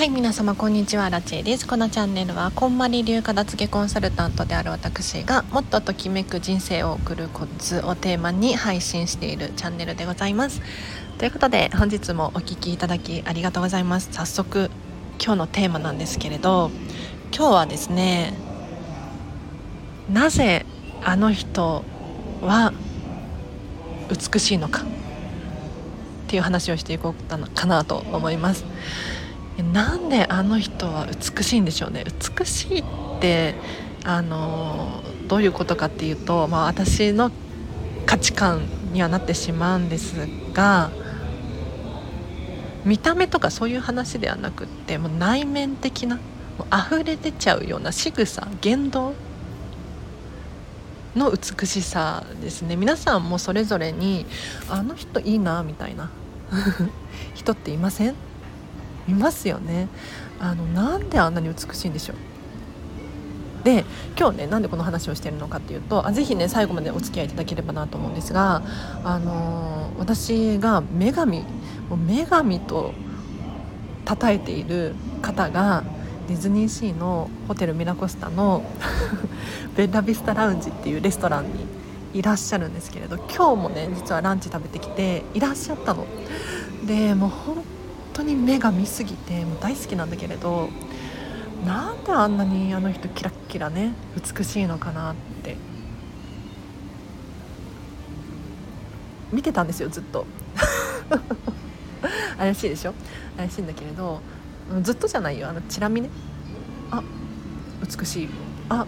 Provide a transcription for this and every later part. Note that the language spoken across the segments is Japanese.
はい皆様こんにちはラチェです。このチャンネルはこんまり流片付けコンサルタントである私がもっとときめく人生を送るコツをテーマに配信しているチャンネルでございます。ということで本日もお聴きいただきありがとうございます。早速今日のテーマなんですけれど今日はですねなぜあの人は美しいのかっていう話をしていこうかなと思います。なんであの人は美しいんでしょうね。美しいってあのどういうことかっていうと、まあ、私の価値観にはなってしまうんですが見た目とかそういう話ではなくってもう内面的なもう溢れ出ちゃうような仕草言動の美しさですね。皆さんもそれぞれにあの人いいなみたいな。人っていません？いますよね。あのなんであんなに美しいんでしょう。で今日ねなんでこの話をしてるのかっていうとあぜひね最後までお付き合いいただければなと思うんですが、あのー、私が女神女神と称えている方がディズニーシーのホテルミラコスタの ベッラビスタラウンジっていうレストランにいらっしゃるんですけれど今日もね実はランチ食べてきていらっしゃったの。でもう本当に目が見すぎてもう大好きなんだけれどなんであんなにあの人キラッキラね美しいのかなって。見てたんですよずっと。怪しいでしょ？怪しいんだけれどずっとじゃないよあのチラ見ね。あ美しい。あ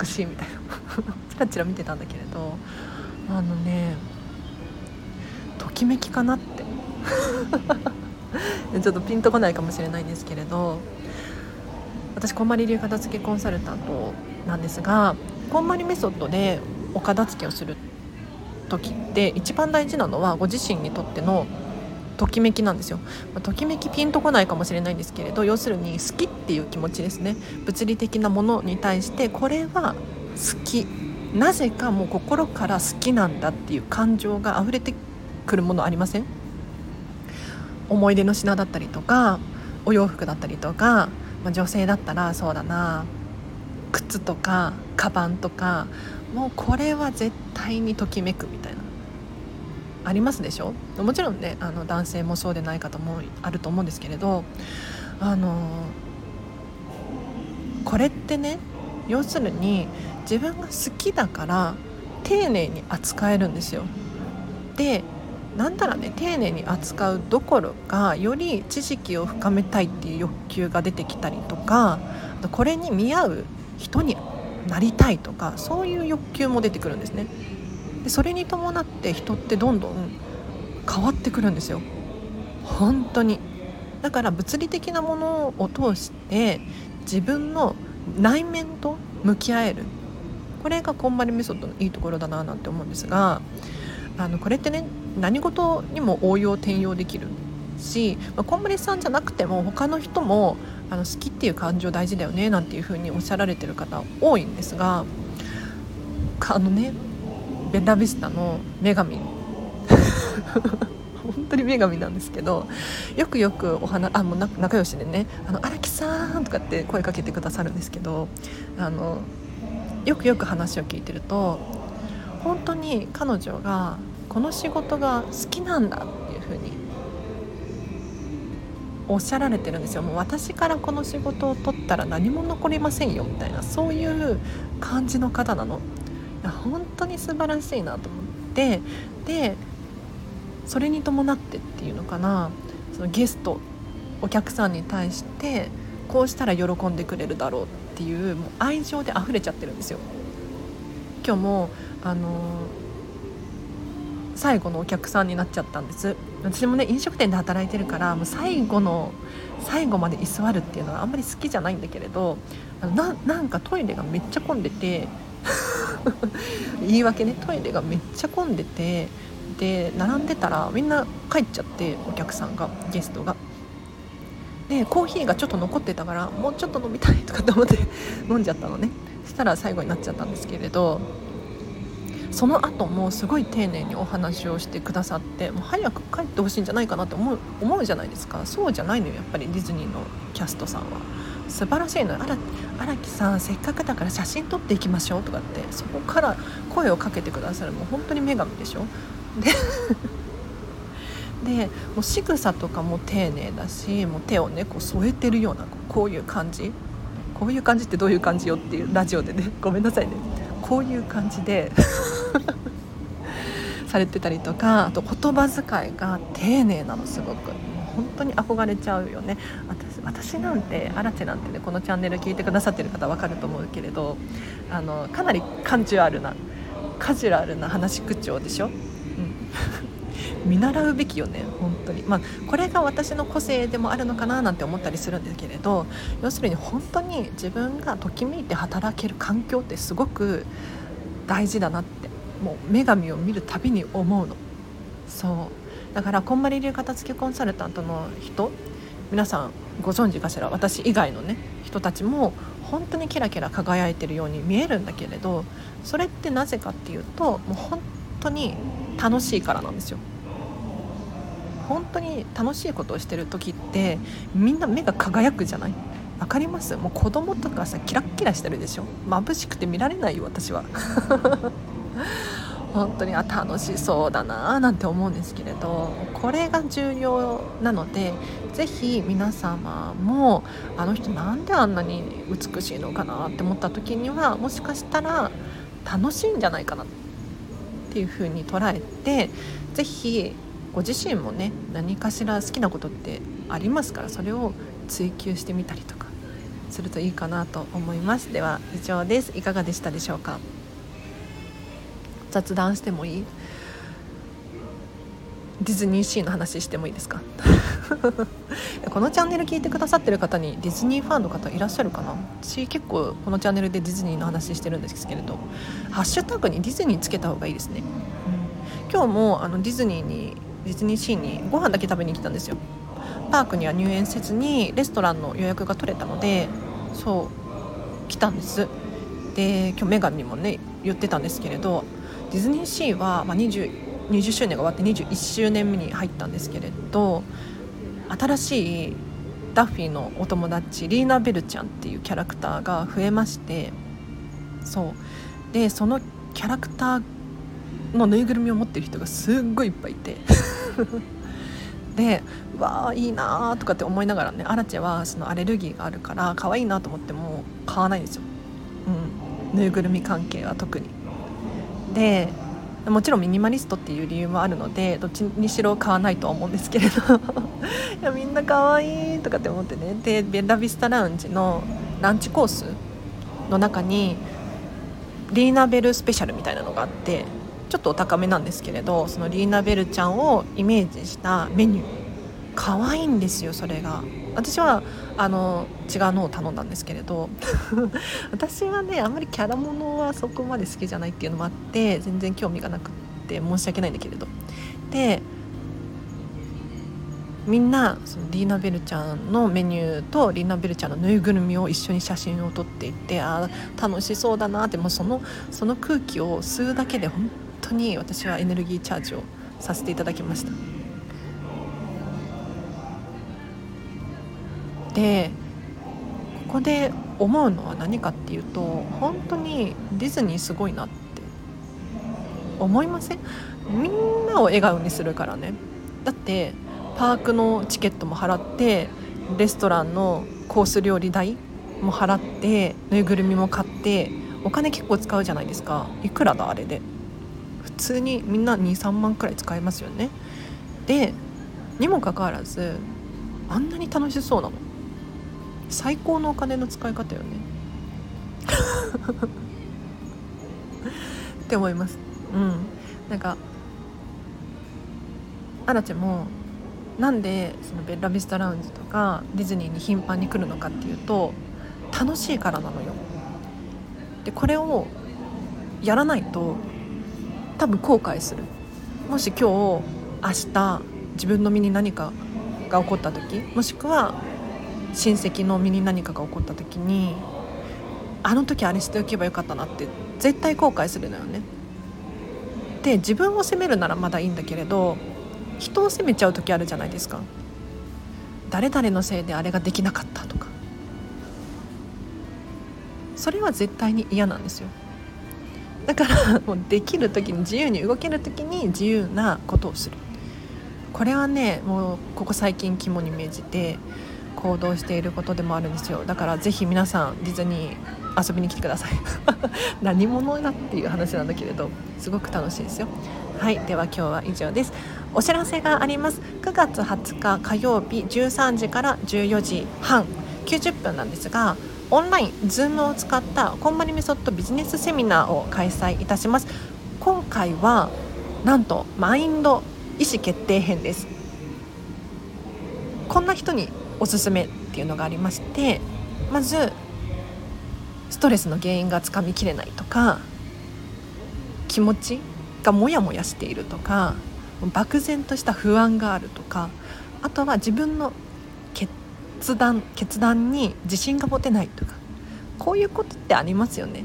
美しいみたいな。チラチラ見てたんだけれどあのねときめきかなって。ちょっとピンとこないかもしれないんですけれど私こんまり流片付けコンサルタントなんですがこんまりメソッドでお片付けをする時って一番大事なのはご自身にとってのときめきなんですよ、まあ、ときめきピンとこないかもしれないんですけれど要するに好きっていう気持ちですね。物理的なものに対してこれは好き。なぜかもう心から好きなんだっていう感情が溢れてくるものありません？思い出の品だったりとかお洋服だったりとか、まあ、女性だったらそうだな靴とかカバンとかもうこれは絶対にときめくみたいなありますでしょ？もちろんねあの男性もそうでない方もあると思うんですけれどあのこれってね要するに自分が好きだから丁寧に扱えるんですよ。でなんたらね丁寧に扱うどころかより知識を深めたいっていう欲求が出てきたりとかこれに見合う人になりたいとかそういう欲求も出てくるんですね。でそれに伴って人ってどんどん変わってくるんですよ。本当に。だから物理的なものを通して自分の内面と向き合える。これがこんまりメソッドのいいところだななんて思うんですがあのこれってね何事にも応用転用できるし、まあ、こんまりさんじゃなくても他の人もあの好きっていう感情大事だよねなんていうふうにおっしゃられてる方多いんですがあのねベッラビスタの女神。本当に女神なんですけどよくよくお話あもう仲良しでね「あの荒木さん」とかって声かけてくださるんですけどあのよくよく話を聞いてると本当に彼女がこの仕事が好きなんだっていうふうにおっしゃられてるんですよ。もう私からこの仕事を取ったら何も残りませんよみたいなそういう感じの方なの。いや本当に素晴らしいなと思って。でそれに伴ってっていうのかな。そのゲストお客さんに対してこうしたら喜んでくれるだろうっていうもう愛情で溢れちゃってるんですよ。今日もあの最後のお客さんになっちゃったんです私もね飲食店で働いてるからもう最後の最後まで居座るっていうのはあんまり好きじゃないんだけれどななんかトイレがめっちゃ混んでて 言い訳ねトイレがめっちゃ混んでてで並んでたらみんな帰っちゃってお客さんがゲストが。でコーヒーがちょっと残ってたからもうちょっと飲みたいとかと思って飲んじゃったのねしたら最後になっちゃったんですけれどその後もすごい丁寧にお話をしてくださってもう早く帰ってほしいんじゃないかなって思う思うじゃないですか。そうじゃないのよやっぱりディズニーのキャストさんは。素晴らしいのよ。荒木さんせっかくだから写真撮っていきましょうとかってそこから声をかけてくださるもう本当に女神でしょ。で でもう仕草とかも丁寧だしもう手をねこう添えてるようなこういう感じ。こういう感じってどういう感じよっていうラジオでねごめんなさいね。こういう感じで。されてたりとかあと言葉遣いが丁寧なのすごく。もう本当に憧れちゃうよね。私私なんてアラチェなんてねこのチャンネル聞いてくださってる方分かると思うけれどあのかなりカジュアルなカジュアルな話口調でしょ、うん。見習うべきよね本当に。まあこれが私の個性でもあるのかななんて思ったりするんですけれど要するに本当に自分がときめいて働ける環境ってすごく大事だなってもう女神を見るたびに思うの。そう。だからこんまり流片付けコンサルタントの人皆さんご存知かしら。私以外のね人たちも本当にキラキラ輝いてるように見えるんだけれどそれってなぜかっていうともう本当に楽しいからなんですよ。本当に楽しいことをしてる時ってみんな目が輝くじゃない？わかります？もう子供とかさキラッキラしてるでしょ？眩しくて見られないよ私は。本当にあ楽しそうだななんて思うんですけれどこれが重要なので是非皆様もあの人なんであんなに美しいのかなって思った時にはもしかしたら楽しいんじゃないかなっていうふうに捉えて是非ご自身もね何かしら好きなことってありますからそれを追求してみたりとかするといいかなと思います。では以上です。いかがでしたでしょうか？雑談してもいい？ディズニーシーの話してもいいですか？このチャンネル聞いてくださってる方にディズニーファンの方いらっしゃるかな？私結構このチャンネルでディズニーの話してるんですけれど。ハッシュタグにディズニーつけた方がいいですね、うん、今日もあのディズニーにディズニーシーにご飯だけ食べに来たんですよ。パークには入園せずにレストランの予約が取れたのでそう来たんです。で今日メガンにもね言ってたんですけれどディズニーシーは、まあ20、20, 周年が終わって21周年目に入ったんですけれど新しいダッフィーのお友達リーナ・ベルちゃんっていうキャラクターが増えましてそう。でそのキャラクターのぬいぐるみを持ってる人がすっごいいっぱいいて。でわーいいなーとかって思いながらねアラチェはそのアレルギーがあるから可愛いなと思っても買わないんですよ、うん、ぬいぐるみ関係は特に。でもちろんミニマリストっていう理由もあるのでどっちにしろ買わないとは思うんですけれど。いやみんな可愛いとかって思ってね。でベラビスタラウンジのランチコースの中にリーナベルスペシャルみたいなのがあってちょっとお高めなんですけれどそのリーナ・ベルちゃんをイメージしたメニュー。可愛いんですよそれが。私はあの違うのを頼んだんですけれど。私はねあんまりキャラものはそこまで好きじゃないっていうのもあって全然興味がなくって申し訳ないんだけれど。でみんなそのリーナ・ベルちゃんのメニューとリーナ・ベルちゃんのぬいぐるみを一緒に写真を撮っていってあ楽しそうだなってもうそのその空気を吸うだけで本当に私はエネルギーチャージをさせていただきましたでここで思うのは何かっていうと本当にディズニーすごいなって思いません？みんなを笑顔にするからね。だってパークのチケットも払ってレストランのコース料理代も払ってぬいぐるみも買ってお金結構使うじゃないですか。いくらだあれで。普通にみんな23万くらい使いますよね。でにもかかわらずあんなに楽しそうなの。最高のお金の使い方よね。って思います。うん。なんかアラチェもなんでそのベッラビスタラウンジとかディズニーに頻繁に来るのかっていうと楽しいからなのよ。でこれをやらないと多分後悔する。もし今日明日自分の身に何かが起こった時もしくは親戚の身に何かが起こった時にあの時あれしておけばよかったなって絶対後悔するのよね。で自分を責めるならまだいいんだけれど人を責めちゃう時あるじゃないですか。誰々のせいであれができなかったとか。それは絶対に嫌なんですよ。だからもうできる時に自由に動ける時に自由なことをする。これはねもうここ最近肝に銘じて行動していることでもあるんですよ。だからぜひ皆さんディズニー遊びに来てください。何者だっていう話なんだけれどすごく楽しいですよ。はいでは今日は以上です。お知らせがあります。9月20日火曜日13時から14時半。90分なんですがオンライン Zoom を使ったこんまりメソッドビジネスセミナーを開催いたします。今回はなんとマインド意思決定編です。こんな人におすすめっていうのがありましてまずストレスの原因がつかみきれないとか気持ちがモヤモヤしているとか漠然とした不安があるとかあとは自分の決断決断に自信が持てないとかこういうことってありますよね。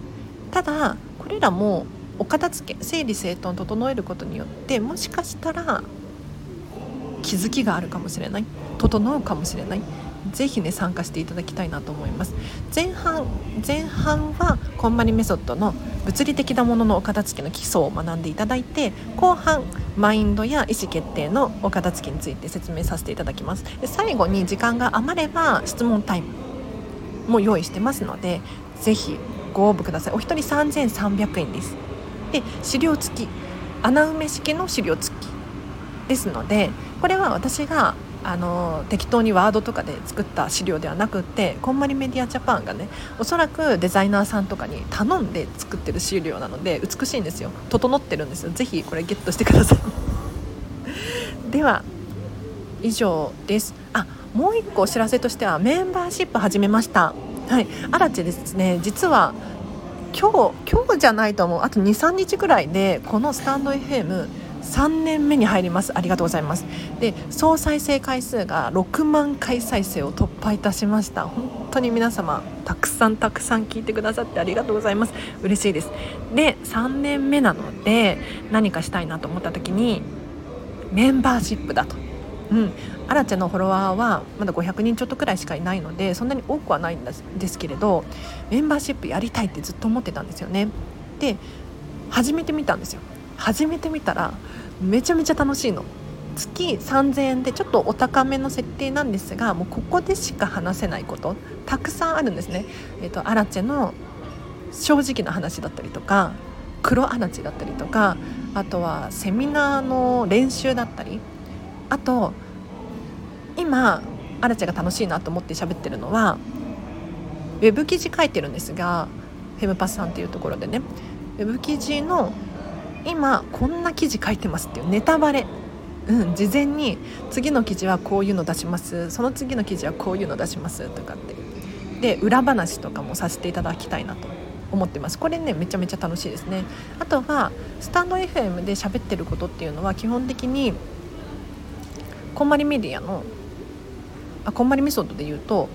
ただこれらもお片付け整理整頓整えることによってもしかしたら気づきがあるかもしれない。整うかもしれない。ぜひね参加していただきたいなと思います。前半前半はこんまりメソッドの物理的なもののお片付けの基礎を学んでいただいて後半マインドや意思決定のお片付けについて説明させていただきます。で最後に時間が余れば質問タイムも用意してますのでぜひご応募ください。お一人3300円です。で資料付き。穴埋め式の資料付きですのでこれは私があの適当にワードとかで作った資料ではなくってこんまりメディアジャパンがねおそらくデザイナーさんとかに頼んで作ってる資料なので美しいんですよ。整ってるんですよ。ぜひこれゲットしてください。では以上です。あもう一個お知らせとしてはメンバーシップ始めました。はい。アラチですね。実は今日今日じゃないと思う。あと23日くらいでこのスタンド FM 3年目に入ります。ありがとうございます。で総再生回数が6万回再生を突破いたしました。本当に皆様たくさんたくさん聞いてくださってありがとうございます。嬉しいです。で3年目なので何かしたいなと思った時にメンバーシップだと。うん。アラチェのフォロワーはまだ500人ちょっとくらいしかいないのでそんなに多くはないんですけれどメンバーシップやりたいってずっと思ってたんですよね。で始めてみたんですよ。始めてみたらめちゃめちゃ楽しいの月3000円でちょっとお高めの設定なんですがもうここでしか話せないことたくさんあるんですね。えーと、アラチェの正直な話だったりとか黒アラチェだったりとかあとはセミナーの練習だったりあと今アラチェが楽しいなと思って喋ってるのはウェブ記事書いてるんですがフェムパスさんっていうところでねウェブ記事の今こんな記事書いてますっていうネタバレ。うん、事前に次の記事はこういうの出します。その次の記事はこういうの出します。とかって。で裏話とかもさせていただきたいなと思ってます。これねめちゃめちゃ楽しいですね。あとはスタンド FM で喋ってることっていうのは基本的にこんまりメディアのあこんまりメソッドで言うと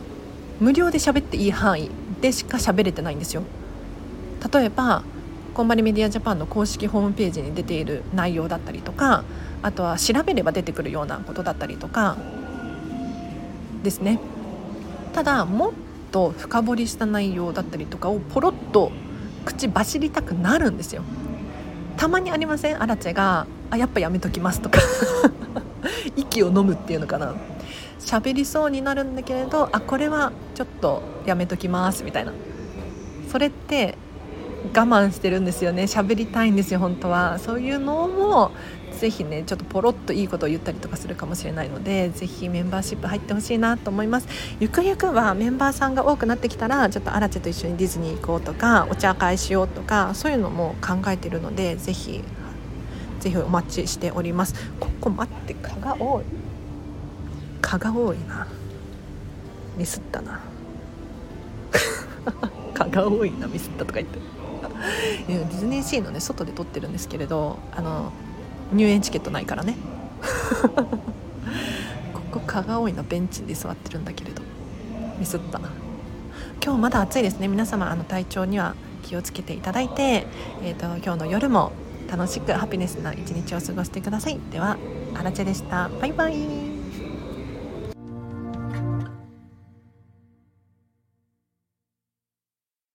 無料で喋っていい範囲でしか喋れてないんですよ。例えばこんまりメディアジャパンの公式ホームページに出ている内容だったりとかあとは調べれば出てくるようなことだったりとかですね。ただもっと深掘りした内容だったりとかをポロッと口走りたくなるんですよ。たまにありません？アラチェが「あやっぱやめときます」とか。息を飲むっていうのかな。喋りそうになるんだけれどあこれはちょっとやめときますみたいな。それって我慢してるんですよね。喋りたいんですよ本当は。そういうのもぜひねちょっとポロッといいことを言ったりとかするかもしれないのでぜひメンバーシップ入ってほしいなと思います。ゆくゆくはメンバーさんが多くなってきたらちょっとアラチェと一緒にディズニー行こうとかお茶会しようとかそういうのも考えてるのでぜひぜひお待ちしております。ここ待って蚊が多い。蚊が多いな。ミスったな。蚊が多いなミスったとか言って。ディズニーシーのね外で撮ってるんですけれどあの入園チケットないからね。ここ蚊が多いのベンチで座ってるんだけれど。ミスった。今日まだ暑いですね。皆様あの体調には気をつけていただいて、えーと、今日の夜も楽しくハピネスな一日を過ごしてください。ではアラチェでした。バイバイ。